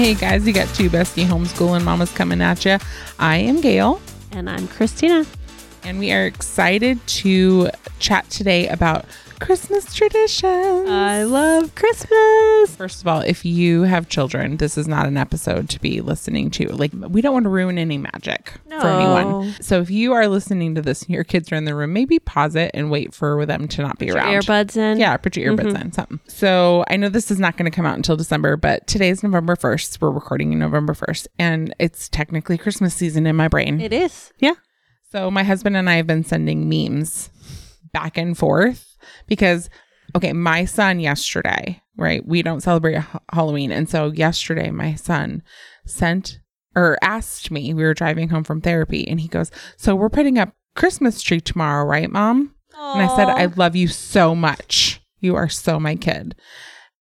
Hey guys, you got two bestie homeschooling mamas coming at you. I am Gale, And I'm Christina. and we are excited to chat today about Christmas traditions. I love Christmas. First of all, if you have children, this is not an episode to be listening to. Like, we don't want to ruin any magic for anyone. So, if you are listening to this and your kids are in the room, maybe pause it and wait for them to not be Your around. earbuds in. Yeah, put your earbuds mm-hmm. in, something. So I know this is not going to come out until December, but today's November 1st. We're recording in November 1st, and it's technically Christmas season in my brain. It is. Yeah. So my husband and I have been sending memes back and forth because, okay, my son yesterday, right? We don't celebrate ha- Halloween. And so yesterday, my son sent or asked me, we were driving home from therapy, and he goes, So we're putting up Christmas tree tomorrow, right, mom? And I said, I love you so much. You are so my kid.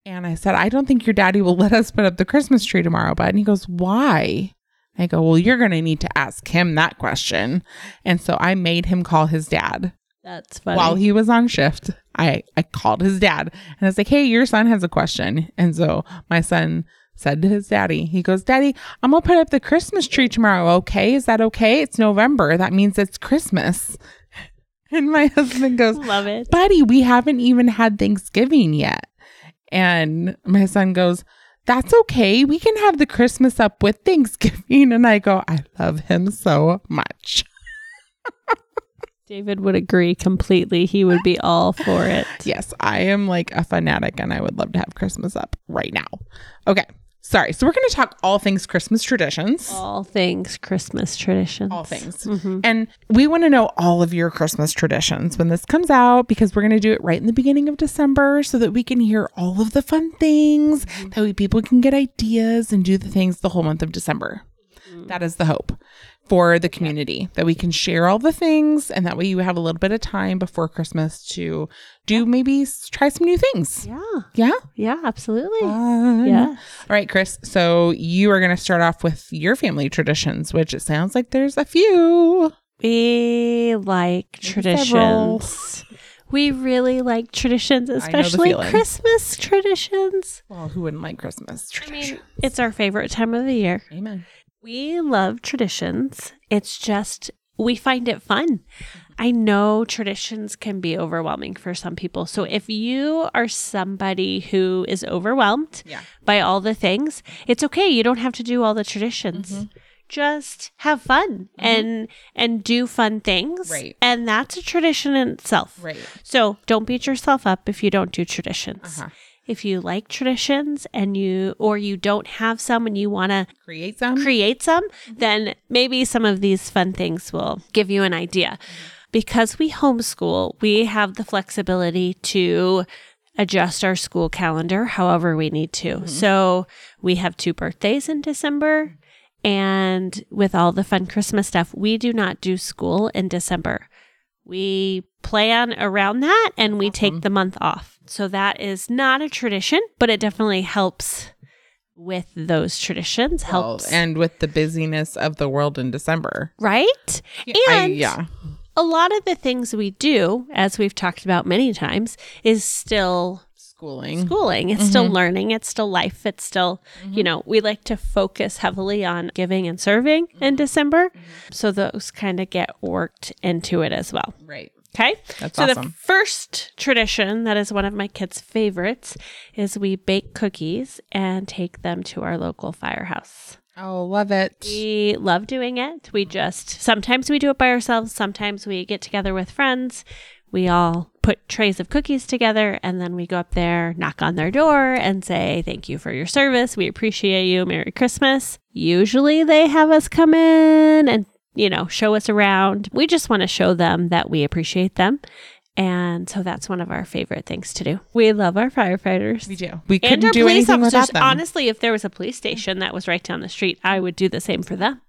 And I said, I don't think your daddy will let us put up the Christmas tree tomorrow, bud. And he goes, Why? I go, Well, you're going to need to ask him that question. And so I made him call his dad That's funny. while he was on shift. I, I called his dad and I was like, Hey, your son has a question. And so my son said to his daddy, He goes, Daddy, I'm going to put up the Christmas tree tomorrow. Okay. Is that okay? It's November. That means it's Christmas. And my husband goes, love it. buddy, we haven't even had Thanksgiving yet. And my son goes, that's okay. We can have the Christmas up with Thanksgiving. And I go, I love him so much. David would agree completely. He would be all for it. Yes, I am like a fanatic and I would love to have Christmas up right now. Okay. Sorry. So we're going to talk all things Christmas traditions. All things Christmas traditions. All things. Mhm. And we want to know all of your Christmas traditions when this comes out because we're going to do it right in the beginning of December so that we can hear all of the fun things, that way people can get ideas and do the things the whole month of December. Mm. That is the hope for the community that we can share all the things and that way you have a little bit of time before Christmas to do maybe try some new things. Yeah. Yeah. Yeah, absolutely. Fun. Yeah. All right, Chris. So you are going to start off with your family traditions, which it sounds like there's a few. We like traditions. We really like traditions, especially. Christmas traditions. Well, who wouldn't like Christmas traditions? I mean, it's our favorite time of the year. Amen. We love traditions. It's just we find it fun. I know traditions can be overwhelming for some people. So if you are somebody who is overwhelmed Yeah. by all the things, it's okay. You don't have to do all the traditions. Mm-hmm. Just have fun and and do fun things. Right. And that's a tradition in itself. Right. So don't beat yourself up if you don't do traditions. Uh-huh. If you like traditions and you or you don't have some and you want to Create some. create some, then maybe some of these fun things will give you an idea. Because we homeschool, we have the flexibility to adjust our school calendar however we need to. Mm-hmm. So we have two birthdays in December. And with all the fun Christmas stuff, we do not do school in December. We plan around that and we take mm-hmm. the month off. So that is not a tradition, but it definitely helps with those traditions. Well, Helps. and with the busyness of the world in December. right? I- And yeah. a lot of the things we do, as we've talked about many times, is still Schooling. schooling. It's still mm-hmm. learning. It's still life. It's still, mm-hmm. you know, we like to focus heavily on giving and serving in December. So those kind of get worked into it as well. Right. Okay. That's so the first tradition that is one of my kids' favorites is we bake cookies and take them to our local firehouse. Oh, love it. We love doing it. We just sometimes we do it by ourselves, sometimes we get together with friends. We all put trays of cookies together and then we go up there, knock on their door and say, "Thank you for your service. We appreciate you. Merry Christmas." Usually they have us come in and, you know, show us around. We just want to show them that we appreciate them. And so that's one of our favorite things to do. We love our firefighters. We do. We couldn't our do police anything officers. without them. Honestly, if there was a police station that was right down the street, I would do the same for them.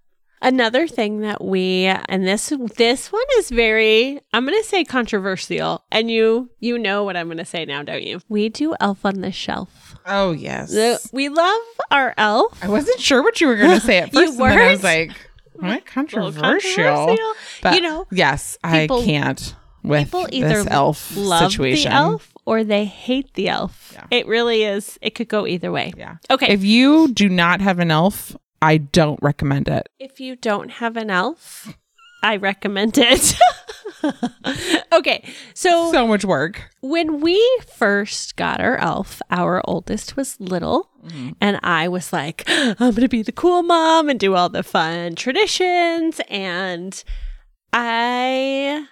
Another thing that we and this this one is very I'm going to say controversial and you you know what I'm going to say now, don't you? We do elf on the shelf. oh, yes. The- we love our elf. I wasn't sure what you were going to say at You first. and then I was like, Little Controversial. But you know, yes, people- I can't. with People either this elf love situation. the elf or they hate the elf. Yeah. It really is. It could go either way. Yeah. Okay. If you do not have an elf, I don't recommend it. If you don't have an elf, I recommend it. okay. So, So much work. when we first got our elf, our oldest was little. Mm-hmm. And I was like, I'm going to be the cool mom and do all the fun traditions. And I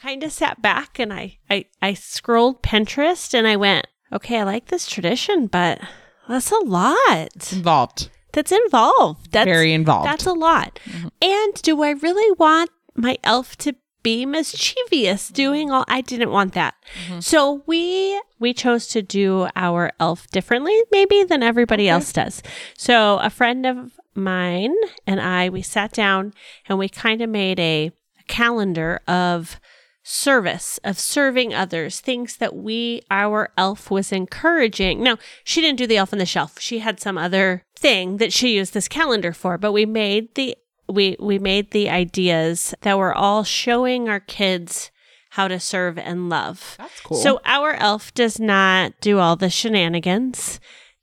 kind of sat back and I, I, I scrolled Pinterest and I went, okay, I like this tradition, but that's a lot Involved. That's involved. That's Very involved. That's a lot. And do I really want my elf to be mischievous doing all I didn't want that. Mm-hmm. So we we chose to do our elf differently maybe than everybody else does. So a friend of mine and I we sat down and we kind of made a calendar of service of serving others things that we our elf was encouraging now she didn't do the elf on the shelf she had some other thing that she used this calendar for but we made the we we made the ideas that were all showing our kids how to serve and love That's cool. so our elf does not do all the shenanigans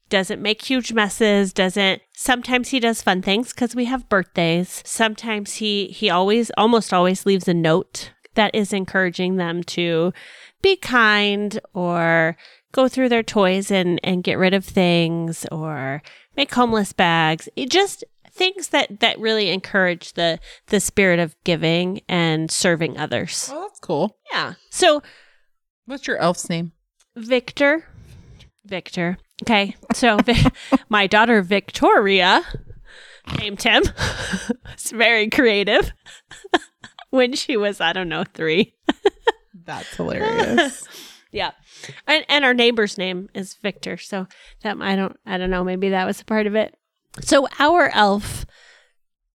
doesn't make huge messes doesn't sometimes he does fun things because we have birthdays sometimes he he always almost always leaves a note that is encouraging them to be kind or go through their toys and and get rid of things or make homeless bags it just things that that really encourage the the spirit of giving and serving others well, that's cool. yeah so What's your elf's name? Victor. Victor. Okay. So my daughter Victoria named him. it's very creative. when she was, I don't know, three. That's hilarious. Yeah. And and our neighbor's name is Victor. So that I don't I don't know, maybe that was a part of it. So our elf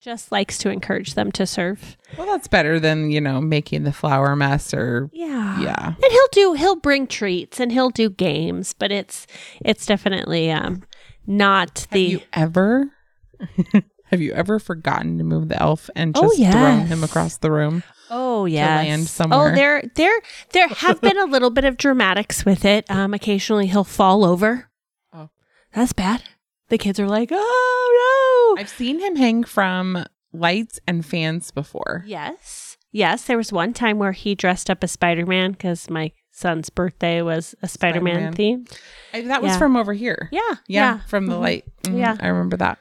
just likes to encourage them to serve. well, that's better than, you know, making the flower mess or, Yeah. yeah. and he'll do he'll bring treats and he'll do games but it's it's definitely um not the you ever, have you ever forgotten to move the elf and Oh, just thrown him across the room? oh yeah land somewhere. oh there there there have been a little bit of dramatics with it um occasionally he'll fall over Oh. that's bad the kids are like oh no I've seen him hang from lights and fans before. yes yes there was one time where he dressed up as spider-man because my son's birthday was a spider-man, Spider-Man. theme I, that was Yeah. from over here. yeah Yeah, from the Mhm. light. Mhm, Yeah. I remember that.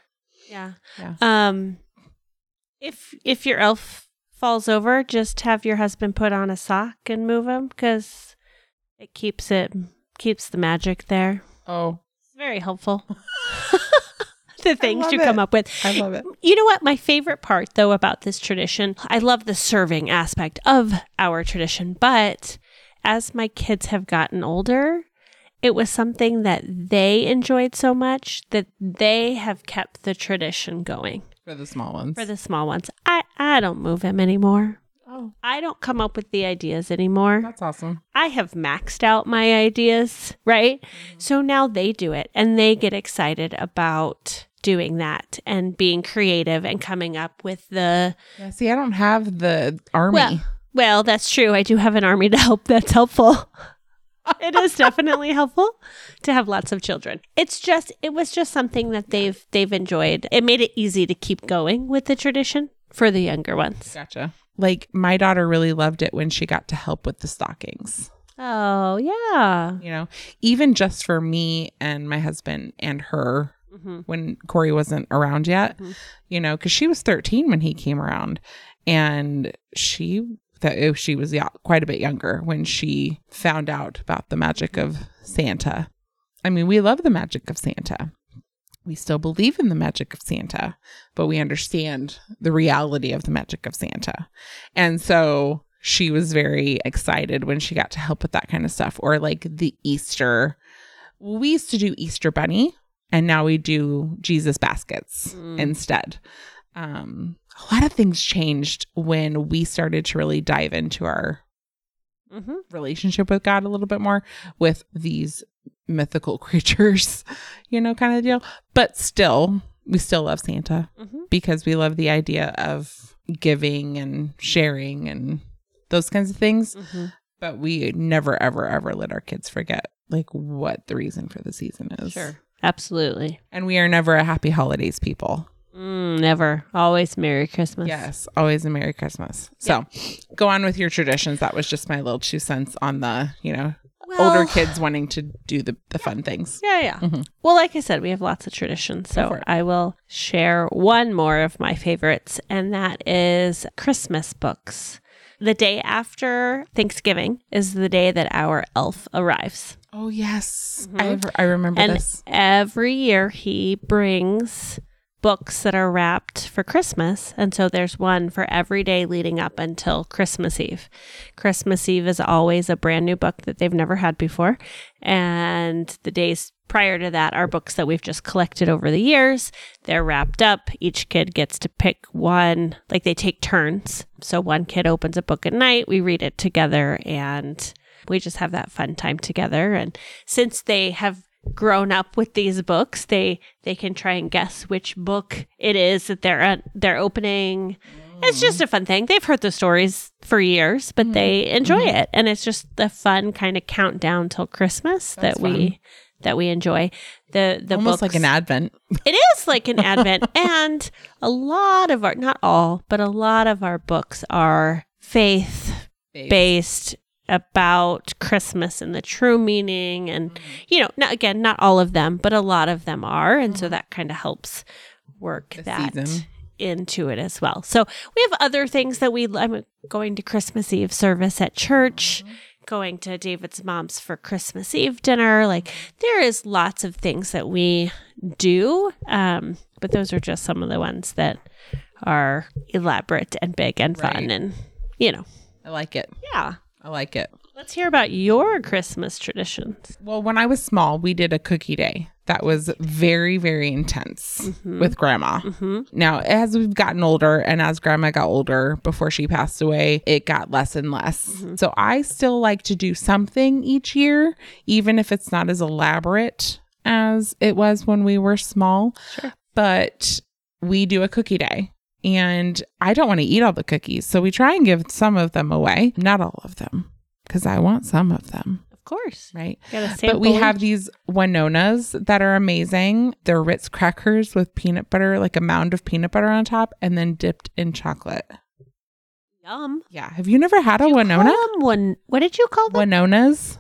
Yeah. Yeah. Um if if your elf falls over, just have your husband put on a sock and move him cuz it keeps it keeps the magic there. Oh, It's very helpful. the things love you come up with. I love it. You know what? My favorite part, though, about this tradition, I love the serving aspect of our tradition. But as my kids have gotten older, it was something that they enjoyed so much that they have kept the tradition going For the small ones. for the small ones. I, I don't move him anymore. oh, I don't come up with the ideas anymore. that's awesome. I have maxed out my ideas, right? Mm-hmm. So now they do it and they get excited about doing that and being creative and coming up with the Yeah, see, I don't have the army. well, well, that's true. I do have an army to help. That's helpful. It is definitely helpful to have lots of children. It's just it was just something that they've they've enjoyed. It made it easy to keep going with the tradition for the younger ones. gotcha. Like my daughter really loved it when she got to help with the stockings. Oh, yeah. You know, even just for me and my husband and her Mhm. when Corey wasn't around yet, Mhm. you know, because she was 13 when he came around, and she that she was yeah, quite a bit younger when she found out about the magic of Santa. I mean, we love the magic of Santa. We still believe in the magic of Santa, but we understand the reality of the magic of Santa. And so she was very excited when she got to help with that kind of stuff or like the Easter. We used to do Easter bunny and now we do Jesus baskets Mm. instead. Um, a lot of things changed when we started to really dive into our hmm relationship with God a little bit more with these mythical creatures, you know, kind of deal. But still, we still love Santa hmm because we love the idea of giving and sharing and those kinds of things. Mhm. But we never, ever, ever let our kids forget like what the reason for the season is. Sure. Absolutely. And we are never a happy holidays people. Mm, never. Always Merry Christmas. Yes, always a Merry Christmas. So go on with your traditions. That was just my little two cents on the, you know, Well- older kids wanting to do the, the fun things. Yeah, yeah. Mhm. Well, like I said, we have lots of traditions. Go So it. I will share one more of my favorites, and that is Christmas books. The day after Thanksgiving is the day that our elf arrives. Oh, yes. Mhm. I, I remember And this. every year he brings books that are wrapped for Christmas. And so there's one for every day leading up until Christmas Eve. Christmas Eve is always a brand new book that they've never had before. And the days prior to that are books that we've just collected over the years. They're wrapped up. Each kid gets to pick one, like they take turns. So one kid opens a book at night, we read it together, and we just have that fun time together. And since they have grown up with these books, they they can try and guess which book it is that they're uh, they're opening. It's just a fun thing. They've heard the stories for years, but they enjoy it, and it's just the fun kind of countdown till Christmas That's that we that we enjoy. The the Almost like an advent. it is like an advent, and a lot of our not all, but a lot of our books are faith based about Christmas and the true meaning. And, Mm-hmm. you know, not, again, not all of them, but a lot of them are. And so that kind of helps work The that season. into it as well. So we have other things that we, I'm going to Christmas Eve service at church. Going to David's mom's for Christmas Eve dinner. Like, there is lots of things that we do. Um, but those are just some of the ones that are elaborate and big and fun. Right. And, you know, I like it. yeah. I like it. Let's hear about your Christmas traditions. Well, when I was small, we did a cookie day that was very, very intense with grandma. Mm-hmm. Now, as we've gotten older and as grandma got older before she passed away, it got less and less. Mm-hmm. So I still like to do something each year, even if it's not as elaborate as it was when we were small. Sure. But we do a cookie day. And I don't want to eat all the cookies. So we try and give some of them away, not all of them, because I want some of them, Of course. right? But we have these Winonas that are amazing. They're Ritz crackers with peanut butter, like a mound of peanut butter on top, and then dipped in chocolate. Yum. Yeah. Have you never had a Winona? Win- what did you call them? Winonas?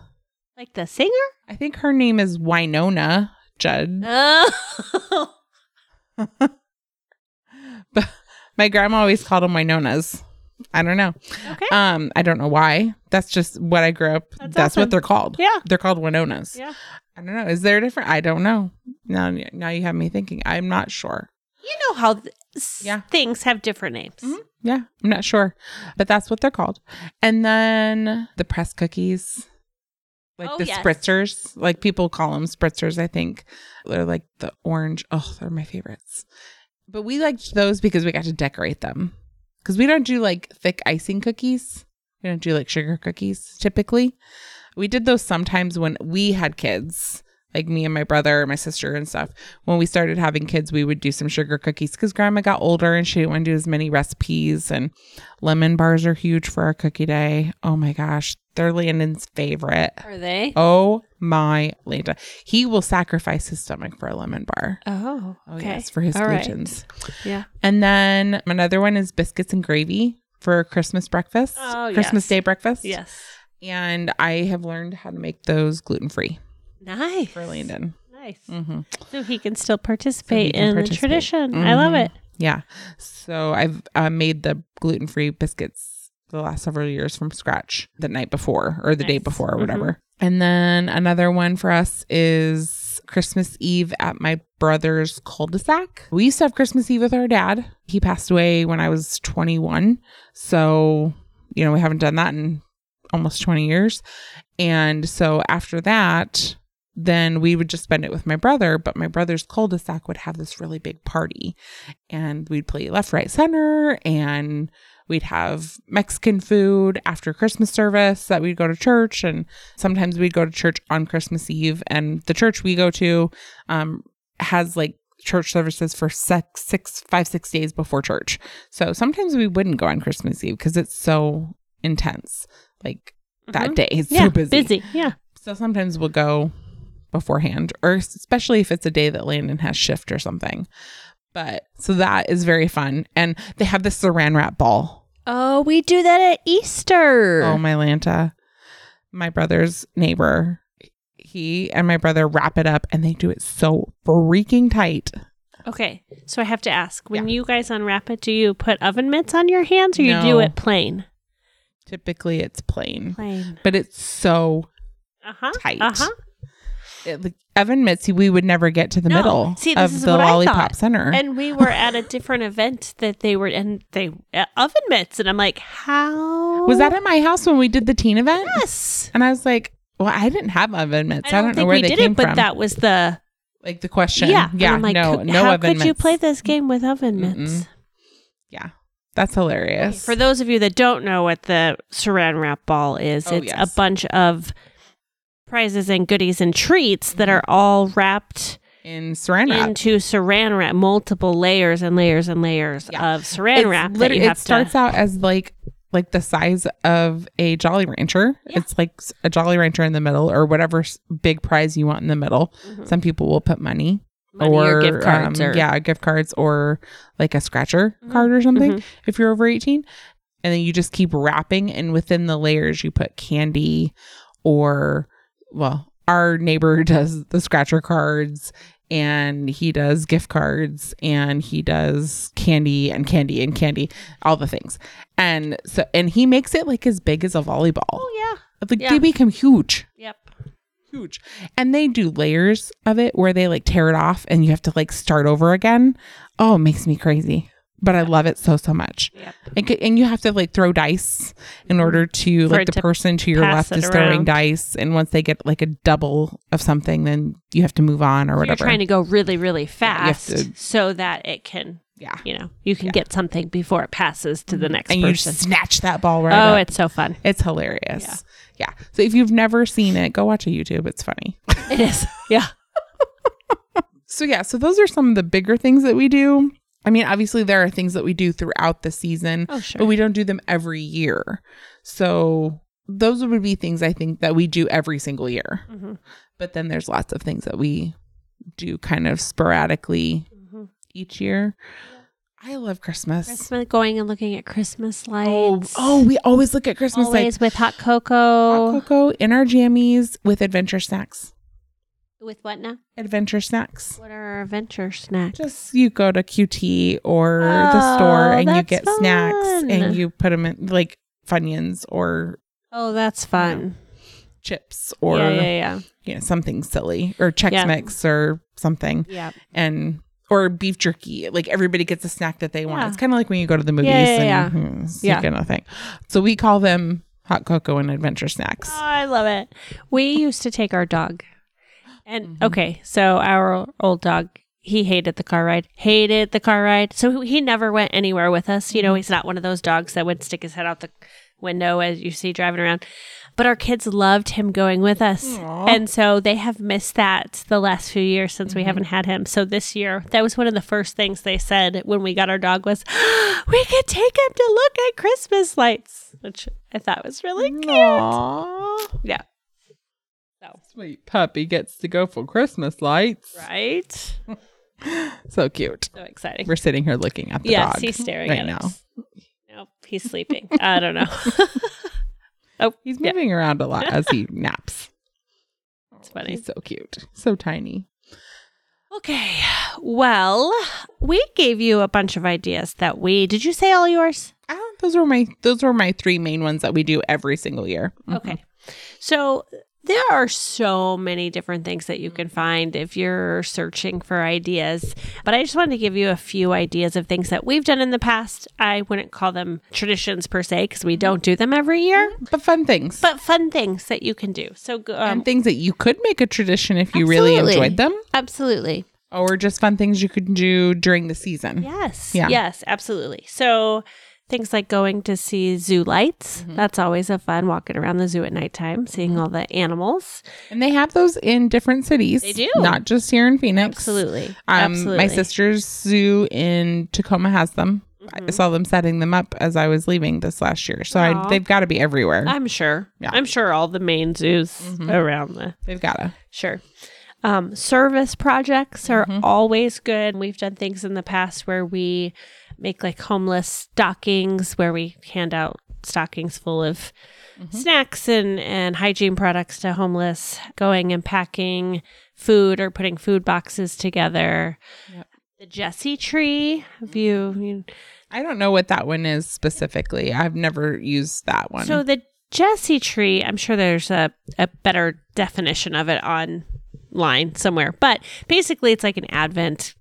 like the singer? I think her name is Wynonna Judd. Oh. My grandma always called them Winonas. I don't know. okay. Um, I don't know why. That's just what I grew up. That's That's, awesome. what they're called. Yeah. They're called Winonas. Yeah. I don't know. Is there a different? I don't know. Now, now you have me thinking. I'm not sure. You know how th- Yeah. things have different names. Mhm. Yeah, I'm not sure, but that's what they're called. And then the press cookies, like Oh, the yes. spritzers, like people call them spritzers. I think they're like the orange. Oh, they're my favorites. But we liked those because we got to decorate them. Because we don't do like thick icing cookies. We don't do like sugar cookies typically. We did those sometimes when we had kids, like me and my brother, my sister, and stuff. When we started having kids, we would do some sugar cookies because grandma got older and she didn't want to do as many recipes. And lemon bars are huge for our cookie day. Oh my gosh, they're Landon's favorite. Are they? Oh my Landon. He will sacrifice his stomach for a lemon bar. Oh, Oh, yes, for his All right. Yeah. And then another one is biscuits and gravy for Christmas breakfast, Oh, Christmas yes. Day breakfast. Yes. And I have learned how to make those gluten free Nice. for Landon. Nice. hmm So he can still participate can in participate. the tradition. I love Mhm. it. Yeah. So I've uh, made the gluten free biscuits the last several years from scratch the night before or the day before or Mhm. whatever. And then another one for us is Christmas Eve at my brother's cul de sac. We used to have Christmas Eve with our dad. He passed away when I was 21. So, you know, we haven't done that in almost 20 years. And so after that, then we would just spend it with my brother, but my brother's cul-de-sac would have this really big party and we'd play left, right, center and we'd have Mexican food after Christmas service that we'd go to church and sometimes we'd go to church on Christmas Eve and the church we go to um, has like church services for six, six, five, six days before church. So sometimes we wouldn't go on Christmas Eve because it's so intense. Like that Mhm. day, it's yeah, so busy. Yeah. So sometimes we'll go beforehand, or especially if it's a day that Landon has shift or something. But so that is very fun. And they have the saran wrap ball. Oh, we do that at Easter. Oh, my Lanta. My brother's neighbor, he and my brother wrap it up and they do it so freaking tight. Okay, so I have to ask: when you guys unwrap it, do you put oven mitts on your hands, or you do it plain? Typically it's plain, Plain. but it's so Uh huh. tight. Uh huh. It, like, Evan Mitzi, we would never get to the No. middle See, of the Lollipop. Center. And we were at a different event that they were, and they uh, oven mitts, and I'm like, how was that at my house when we did the teen event? Yes. And I was like, well, I didn't have oven mitts. I I don't, don't, know where they did came it, but from. that was the like the question. yeah. Yeah. Like, no, no how oven could you play this game with oven mitts? Mm-mm. Yeah. That's hilarious. For those of you that don't know what the saran wrap ball is, Oh, it's yes. a bunch of prizes and goodies and treats that are all wrapped in saran wrap. into saran wrap, multiple layers and layers and layers Yeah. of saran It's wrap. That literally- you it have starts to, out as like like the size of a Jolly Rancher. Yeah. It's like s- a Jolly Rancher in the middle, or whatever s- big prize you want in the middle. Mhm. Some people will put money, Money or, gift cards um, or yeah, gift cards or like a scratcher Mhm. card or something Mhm. if you're over 18. And then you just keep wrapping and within the layers you put candy or well, our neighbor does the scratcher cards and he does gift cards and he does candy and candy and candy, all the things. And so and he makes it like as big as a volleyball. Oh yeah. Like yeah. they become huge. Yep. huge. And they do layers of it where they like tear it off and you have to like start over again. Oh, it makes me crazy. But I love it so so much. Yep. And, and you have to like throw dice in order to For like the to person to your left is throwing around. dice and once they get like a double of something then you have to move on or whatever. You're trying to go really, really you fast to- so that it can, yeah. you know, you can Yeah. get something before it passes to the mm-hmm. next And you person. snatch that ball right oh, up. it's so fun. It's hilarious. Yeah. Yeah. So if you've never seen it, go watch a YouTube. It's funny. It is. Yeah. So yeah, so those are some of the bigger things that we do. I mean, obviously there are things that we do throughout the season, Oh, sure. but we don't do them every year. So those would be things I think that we do every single year. Mhm. But then there's lots of things that we do kind of sporadically Mhm. each year. I love Christmas. Christmas, going and looking at Christmas Oh, lights. oh, we always look at Christmas always lights. with hot cocoa. Hot cocoa in our jammies with adventure snacks. With what now? Adventure snacks. What are our adventure snacks? Just you go to QT or the store Oh, and you get snacks and you put them in like Funyuns or Oh, that's fun. chips or yeah, yeah, you know something silly or Chex Yeah. Mix or something yeah. and or beef jerky. Like everybody gets a snack that they want. Yeah. It's kind of like when you go to the movies Yeah, yeah, and hmm, Yeah. kind of thing. So we call them hot cocoa and adventure snacks. Oh, I love it. We used to take our dog. And Mhm. okay, so our old dog, he hated the car ride. Hated the car ride. So he never went anywhere with us. You know, he's not one of those dogs that would stick his head out the window as you see driving around. But our kids loved him going with us. Aw. And so they have missed that the last few years since we Mhm. haven't had him. So this year, that was one of the first things they said when we got our dog was, we could take him to look at Christmas lights, which I thought was really cute. Aww. Yeah. So, Sweet puppy gets to go for Christmas lights. right? So cute. So exciting. We're sitting here looking at the yes, dog. he's staring right at now. us. Nope, he's sleeping. I don't know. oh, He's yeah. moving around a lot as he naps. It's funny. He's so cute. So tiny. Okay. Well, we gave you a bunch of ideas that we did you say all yours? Ah, those were my those were my three main ones that we do every single year. Mhm. Okay. So there are so many different things that you can find if you're searching for ideas. But I just wanted to give you a few ideas of things that we've done in the past. I wouldn't call them traditions per se because we don't do them every year, But fun things. but fun things that you can do. So, um, and things that you could make a tradition if you really enjoyed them. absolutely. Or just fun things you could do during the season. Yes. Yeah. Yes, absolutely. So things like going to see zoo lights. Mhm. That's always a fun walking around the zoo at nighttime, seeing Mhm. all the animals. And they have those in different cities. They do. Not just here in Phoenix. Absolutely. Um, absolutely. my sister's zoo in Tacoma has them. I saw them setting them up as I was leaving this last year. So I, they've got to be everywhere. I'm sure. Yeah. I'm sure all the main zoos Mhm. around the they've got to. Sure. Um, service projects are Mhm. always good. We've done things in the past where we make like homeless stockings, where we hand out stockings full of Mhm. snacks and, and hygiene products to homeless, going and packing food or putting food boxes together. Yep. The Jesse tree, have you, you I don't know what that one is specifically. I've never used that one. So the Jesse tree, I'm sure there's a, a better definition of it online somewhere. But basically it's like an Advent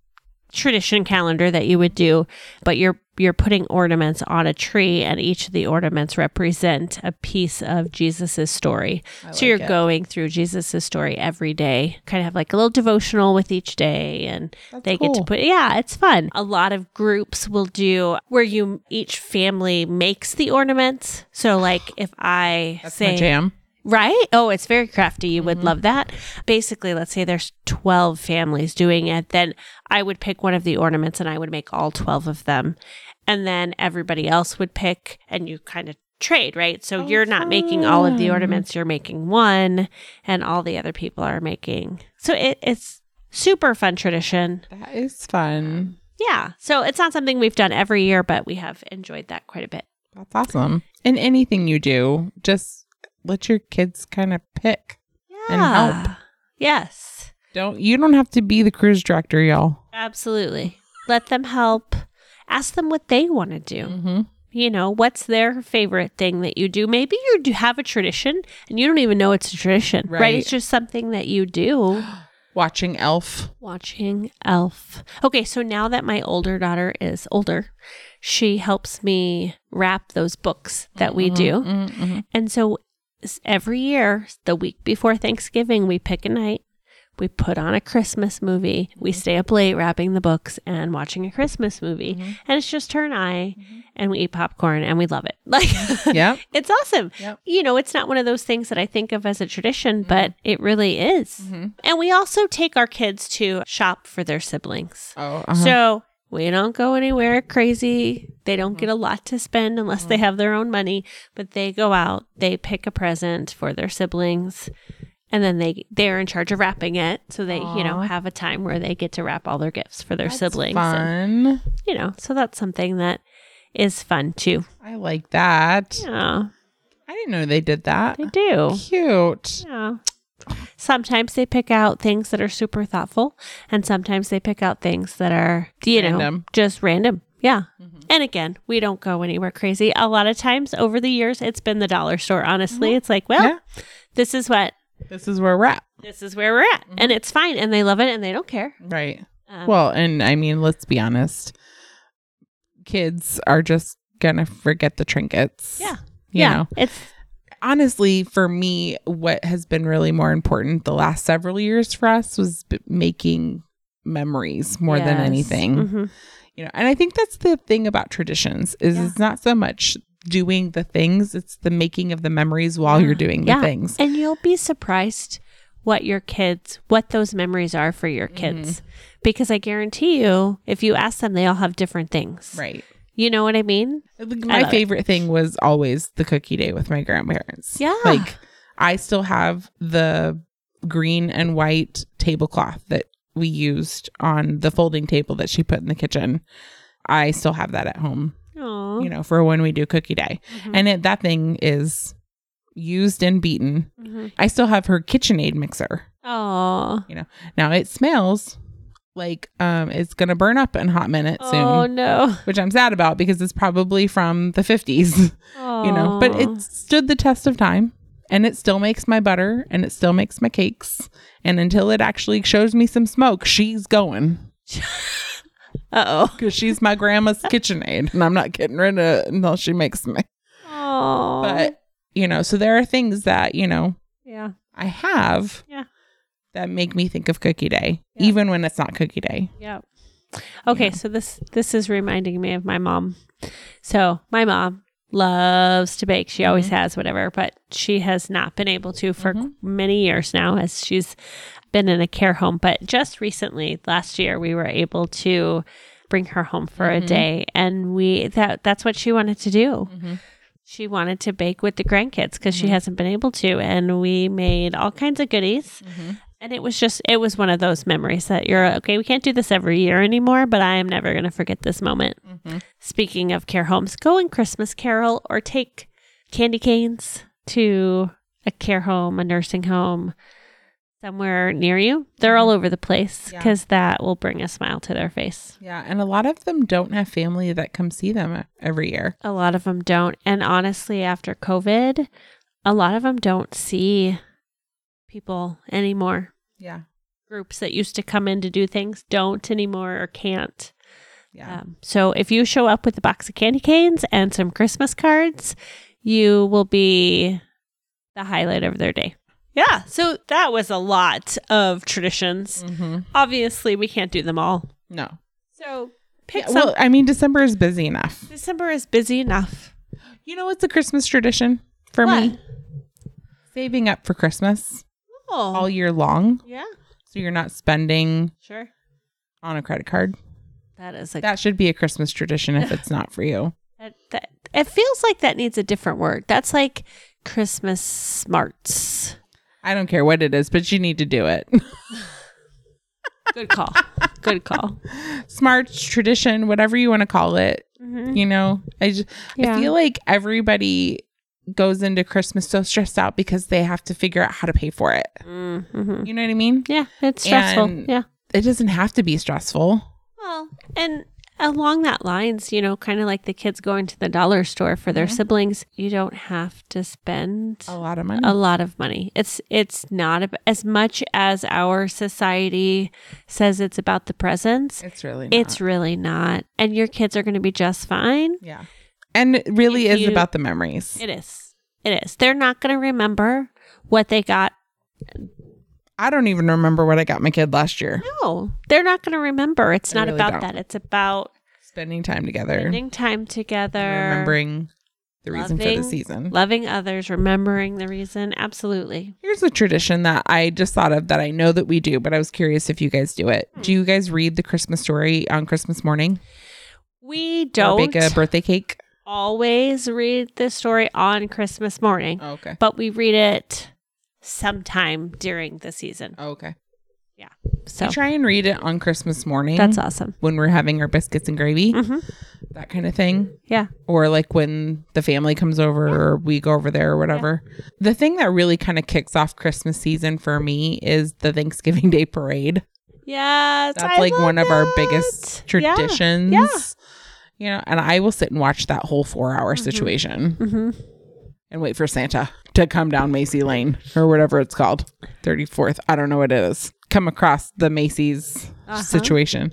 tradition calendar that you would do, but you're you're putting ornaments on a tree and each of the ornaments represent a piece of Jesus's story. I so like you're it. going through Jesus's story every day. Kind of have like a little devotional with each day and That's they get to put yeah it's fun a lot of groups will do where you each family makes the ornaments so like if i That's say my jam. Right oh it's very crafty you would Mhm. love that basically let's say there's 12 families doing it then i would pick one of the ornaments and i would make all 12 of them and then everybody else would pick and you kind of trade right so Oh, you're not making all of the ornaments you're making one and all the other people are making so it, it's super fun tradition That is fun. yeah. So it's not something we've done every year, but we have enjoyed that quite a bit. That's awesome. And anything you do, just let your kids kind of pick. And help. Yes. Don't you don't have to be the cruise director, y'all. Absolutely. Let them help. Ask them what they want to do. Mm-hmm. You know, what's their favorite thing that you do? Maybe you do have a tradition and you don't even know it's a tradition, right? Right. It's just something that you do. Watching Elf. Watching Elf. Okay, so now that my older daughter is older, she helps me wrap those books that we do. Mm-hmm. And so every year, the week before Thanksgiving, we pick a night, we put on a Christmas movie, we stay up late wrapping the books and watching a Christmas movie. Mhm. And it's just her and I, and we eat popcorn and we love it. Like, yeah, it's awesome. Yep. You know, it's not one of those things that I think of as a tradition, but it really is. Mhm. And we also take our kids to shop for their siblings. Oh, uh-huh. So we don't go anywhere crazy. They don't get a mm-hmm. lot to spend unless they mm-hmm. have their own money, but they go out, they pick a present for their siblings, and then they they're in charge of wrapping it. So they, you know, Aw. have a time where they get to wrap all their gifts for their That's siblings. And, Fun. you know, so that's something that is fun too. I like that. Yeah, I didn't know they did that. they do. Cute. Yeah. Sometimes they pick out things that are super thoughtful, and sometimes they pick out things that are, you know, Random. just random. Yeah. Mm-hmm. And again, we don't go anywhere crazy. A lot of times over the years, it's been the dollar store. Honestly, it's like, well, Yeah. this is what, This is where we're at. this is where we're at. And it's fine. And they love it and they don't care. Right. Um, Well, and I mean, let's be honest. Kids are just gonna forget the trinkets. Yeah. You yeah. know. It's, Honestly, for me, what has been really more important the last several years for us was b- making memories more than yes. anything. Mhm. You know, and I think that's the thing about traditions is Yeah. it's not so much doing the things, it's the making of the memories while Yeah. you're doing Yeah. the things. And you'll be surprised what your kids, what those memories are for your kids. Mm-hmm. Because I guarantee you, if you ask them, they all have different things. Right. You know what I mean? My it. favorite thing was always the cookie day with my grandparents. Yeah. Like I still have the green and white tablecloth that we used on the folding table that she put in the kitchen. I still have that at home, Oh. you know, for when we do cookie day. And it, that thing is used and beaten. Mm-hmm. I still have her KitchenAid mixer. Oh. You know. Now it smells like um it's going to burn up in hot minute soon. Oh no. Which I'm sad about because it's probably from the 50s. you know but it stood the test of time and it still makes my butter and it still makes my cakes and until it actually shows me some smoke she's going Uh oh. because she's my grandma's KitchenAid and i'm not getting rid of it until she makes me Oh. but you know so there are things that you know yeah. i have Yeah. that make me think of cookie day Yeah. even when it's not cookie day Yep. Okay, Yeah. so this this is reminding me of my mom. So my mom loves to bake. She always has, whatever, but she has not been able to for Mhm. many years now, as she's been in a care home. But just recently, last year, we were able to bring her home for a Mhm. day and we that that's what she wanted to do. Mhm. She wanted to bake with the grandkids because she Mhm. hasn't been able to and we made all kinds of goodies Mhm. And it was just it was one of those memories that you're okay we can't do this every year anymore but I am never going to forget this moment. Mhm. Speaking of care homes, go and Christmas carol or take candy canes to a care home, a nursing home, somewhere near you. They're all over the place Yeah. because that will bring a smile to their face. Yeah, and a lot of them don't have family that come see them every year. A lot of them don't. And honestly, after COVID, a lot of them don't see people anymore. Yeah. Groups that used to come in to do things don't anymore or can't. Yeah. Um, so if you show up with a box of candy canes and some Christmas cards, you will be the highlight of their day. Yeah. So that was a lot of traditions. hmm Obviously, we can't do them all. No. So pick Yeah, some. well, I mean, December is busy enough. December is busy enough. You know what's a Christmas tradition for What? me? Saving up for Christmas all year long. yeah. So you're not spending Sure. on a credit card. That is a That should be a Christmas tradition if it's not for you. that, that it feels like that needs a different word. That's like Christmas smarts. I don't care what it is, but you need to do it. Good call. Good call. Smart tradition, whatever you want to call it. Mhm. You know, I just Yeah. I feel like everybody goes into Christmas so stressed out because they have to figure out how to pay for it. Mm-hmm. You know what I mean? Yeah, it's stressful. And- yeah. It doesn't have to be stressful. Well, and along that lines, you know, kind of like the kids going to the dollar store for their Mhm. siblings, you don't have to spend A lot of money. a lot of money. It's it's not ab- as much as our society says it's about the presents. it's really not. It's really not. And your kids are going to be just fine. yeah. And it really is you- about the memories. It is. It is. They're not going to remember what they got. I don't even remember what I got my kid last year. No, they're not going to remember. It's I not really about don't. that. It's about Spending time together. spending time together, remembering the reason for the season. loving others, remembering the reason. Absolutely. Here's a tradition that I just thought of that I know that we do, but I was curious if you guys do it. Hmm. Do you guys read the Christmas story on Christmas morning? We don't bake a birthday cake? Always read the story on Christmas morning, Oh, okay. but we read it sometime during the season. Oh, okay. Yeah. So We try and read it on Christmas morning. that's awesome. when we're having our biscuits and gravy, hmm that kind of thing. Yeah. Or like when the family comes over or we go over there or whatever. The thing that really kind of kicks off Christmas season for me is the Thanksgiving Day parade. Yes. That's I like one of our biggest Yeah. traditions. Yeah. You know, and I will sit and watch that whole four hour Mhm. situation Mhm. and wait for Santa to come down Macy Lane or whatever it's called. 34th. I don't know what it is. Come across the Macy's Uh-huh. situation.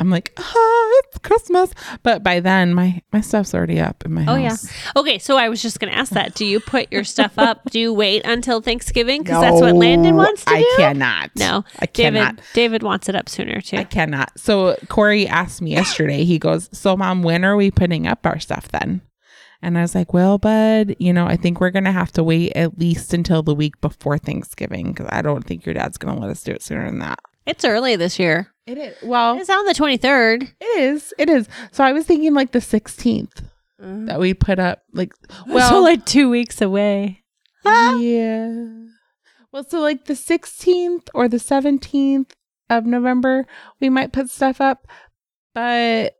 I'm like, ah, it's Christmas. But by then my my stuff's already up in my house. Oh, yeah. Okay, so I was just going to ask that. Do you put your stuff up? Do you wait until Thanksgiving? Because that's what Landon wants to I do. I cannot. No, I cannot. David. David wants it up sooner too. I cannot. So Corey asked me yesterday, he goes, So mom, when are we putting up our stuff then? And I was like, Well, bud, you know, I think we're gonna have to wait at least until the week before Thanksgiving because I don't think your dad's gonna let us do it sooner than that. it's early this year. It is. Well, It's on the twenty third. it is. It is. So I was thinking like the 16th mm. that we put up like well so like two weeks away. yeah. Well, so like the 16th or the 17th of November, we might put stuff up, but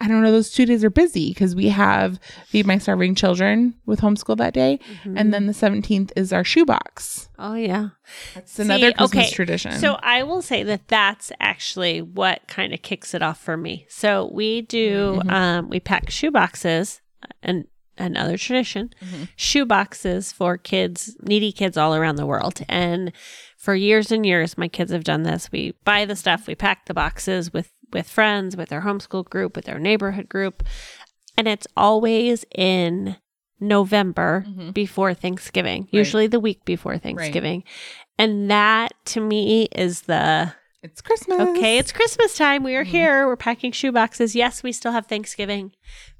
I don't know. Those two days are busy because we have Feed My Starving Children with homeschool that day. And then the 17th is our shoebox. oh yeah. That's another See, Christmas okay, tradition. So I will say that that's actually what kind of kicks it off for me. So we do Mhm. um we pack shoe boxes and another tradition Mhm. shoe boxes for kids needy kids all around the world and for years and years my kids have done this we buy the stuff we pack the boxes with with friends with their homeschool group with their neighborhood group and it's always in november Mhm. before thanksgiving usually the week before thanksgiving and that to me is the it's Christmas. okay it's christmas time we are Mhm. here we're packing shoe boxes yes we still have thanksgiving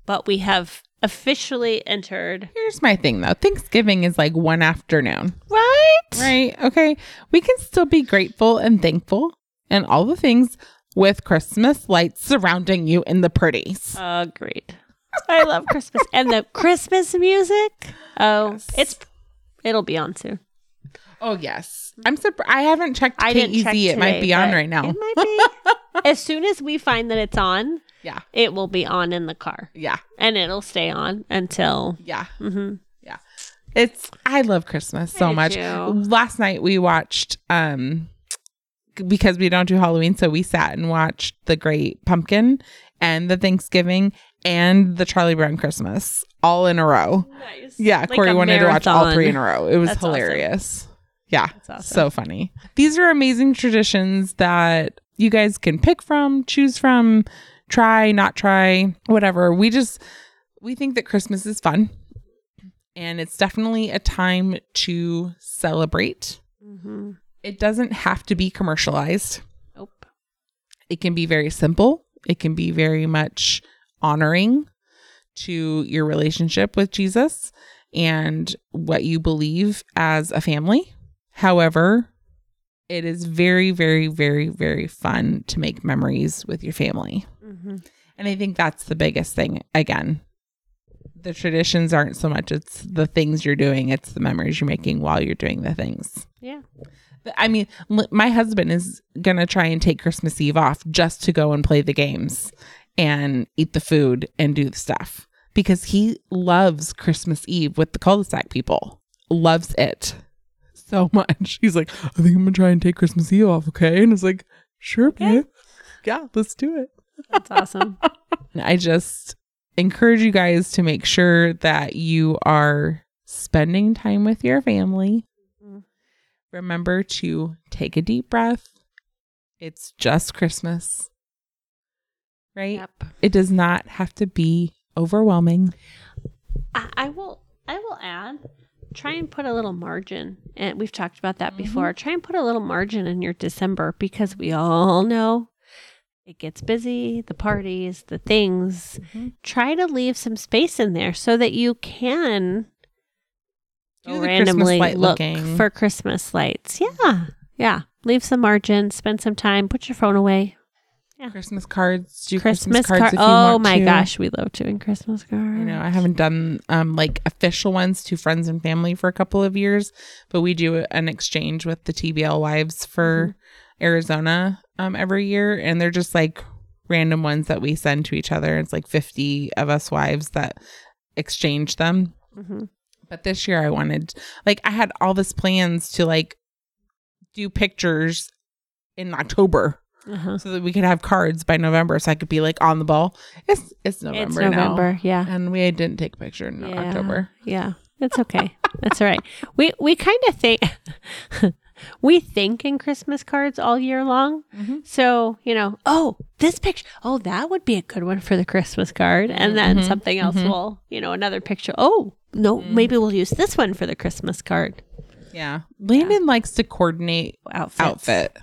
but we have officially entered Here's my thing though Thanksgiving is like one afternoon. right Right. Okay. We can still be grateful and thankful and all the things with Christmas lights surrounding you in the pretties. Agreed. I love Christmas and the Christmas music. Oh, Yes. it's it'll be on soon. Oh yes, I'm surprised. I haven't checked I didn't check it might be on right now. It might be. as soon as we find that it's on, Yeah, it will be on in the car, yeah, and it'll stay on until. yeah. hmm It's I love Christmas so much. Last night we watched um because we don't do Halloween, so we sat and watched the Great Pumpkin and the Thanksgiving and the Charlie Brown Christmas all in a row. Nice. Yeah, Like Corey wanted to watch all three in a row. It was That's awesome. hilarious. Yeah, That's awesome. so funny. These are amazing traditions that you guys can pick from, choose from, try, not try, whatever. We just we think that Christmas is fun. And it's definitely a time to celebrate. hmm It doesn't have to be commercialized. Nope. It can be very simple. It can be very much honoring to your relationship with Jesus and what you believe as a family. However, it is very, very, very, very fun to make memories with your family. hmm And I think that's the biggest thing. Again, the traditions aren't so much it's the things you're doing, it's the memories you're making while you're doing the things. Yeah. I mean, my husband is going to try and take Christmas Eve off just to go and play the games and eat the food and do the stuff because he loves Christmas Eve with the cul-de-sac people. Loves it so much. He's like, I think I'm going to try and take Christmas Eve off, okay? And it's like, sure, Okay. babe. Yeah, let's do it. That's awesome. I just encourage you guys to make sure that you are spending time with your family. Remember to take a deep breath. It's just Christmas, right? yep. It does not have to be overwhelming. I, I will. I will add. Try and put a little margin, and we've talked about that before. Try and put a little margin in your December because we all know it gets busy. The parties, the things. Mhm. Try to leave some space in there so that you can Do the Christmas randomly light look looking. for Christmas lights. Yeah, yeah. Leave some margin. Spend some time. Put your phone away. Christmas cards. Do Christmas, Christmas, cards you Oh my to. gosh, we love doing Christmas cards. You know, I haven't done um like official ones to friends and family for a couple of years, but we do an exchange with the TBL wives for Arizona um every year and they're just like random ones that we send to each other. It's like 50 of us wives that exchange them. hmm But this year I wanted like I had all this plans to like do pictures in October Uh-huh. so that we could have cards by November so I could be like on the ball. It's it's November It's now. November. Yeah. And we didn't take a picture in Yeah. October. Yeah. It's okay. That's all right. We we kind of think we think in Christmas cards all year long. Mhm. So, you know, oh, this picture, oh, that would be a good one for the Christmas card. And then Mhm. something else Mhm. will, you know, another picture. Oh, no, Mm. maybe we'll use this one for the Christmas card Yeah. Landon likes to coordinate outfits. outfit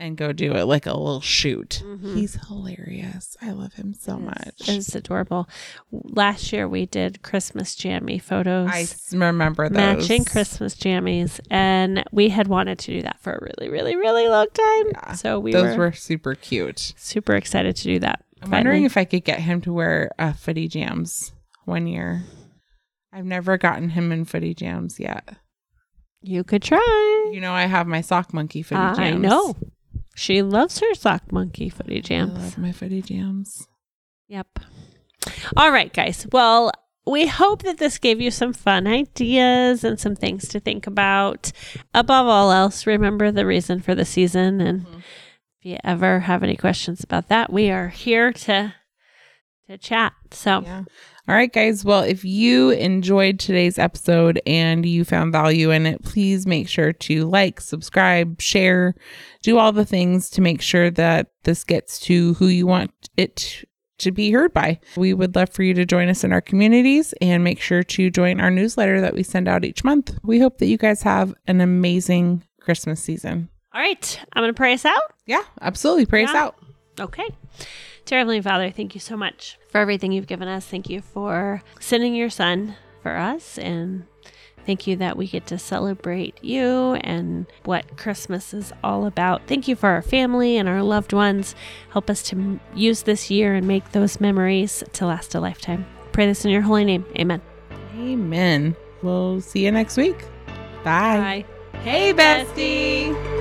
and go do it like a little shoot. Mhm. He's hilarious. I love him so It's- much. It's adorable. Last year we did Christmas jammy photos. I remember those. matching Christmas jammies, and we had wanted to do that for a really, really, really long time. Yeah. So we those were, were super cute. super excited to do that. I'm wondering if I could get him to wear uh, footy jams one year. I've never gotten him in footy jams yet. you could try. You know, I have my sock monkey footy jams. I know. She loves her sock monkey footy jams. I love my footy jams. Yep. All right, guys. Well, we hope that this gave you some fun ideas and some things to think about. Above all else, remember the reason for the season. And Mhm. if you ever have any questions about that, we are here to to chat. So Yeah. All right, guys. Well, if you enjoyed today's episode and you found value in it, please make sure to like, subscribe, share, do all the things to make sure that this gets to who you want it to be heard by. We would love for you to join us in our communities and make sure to join our newsletter that we send out each month. We hope that you guys have an amazing Christmas season. All right, I'm going to pray us out. Yeah, absolutely. Pray us out. Okay. Dear Heavenly Father, thank you so much for everything you've given us. Thank you for sending your son for us. And Thank you that we get to celebrate you and what Christmas is all about. Thank you for our family and our loved ones. Help us to use this year and make those memories to last a lifetime. Pray this in your holy name. Amen. Amen. We'll see you next week. Bye. Bye. Hey, bestie.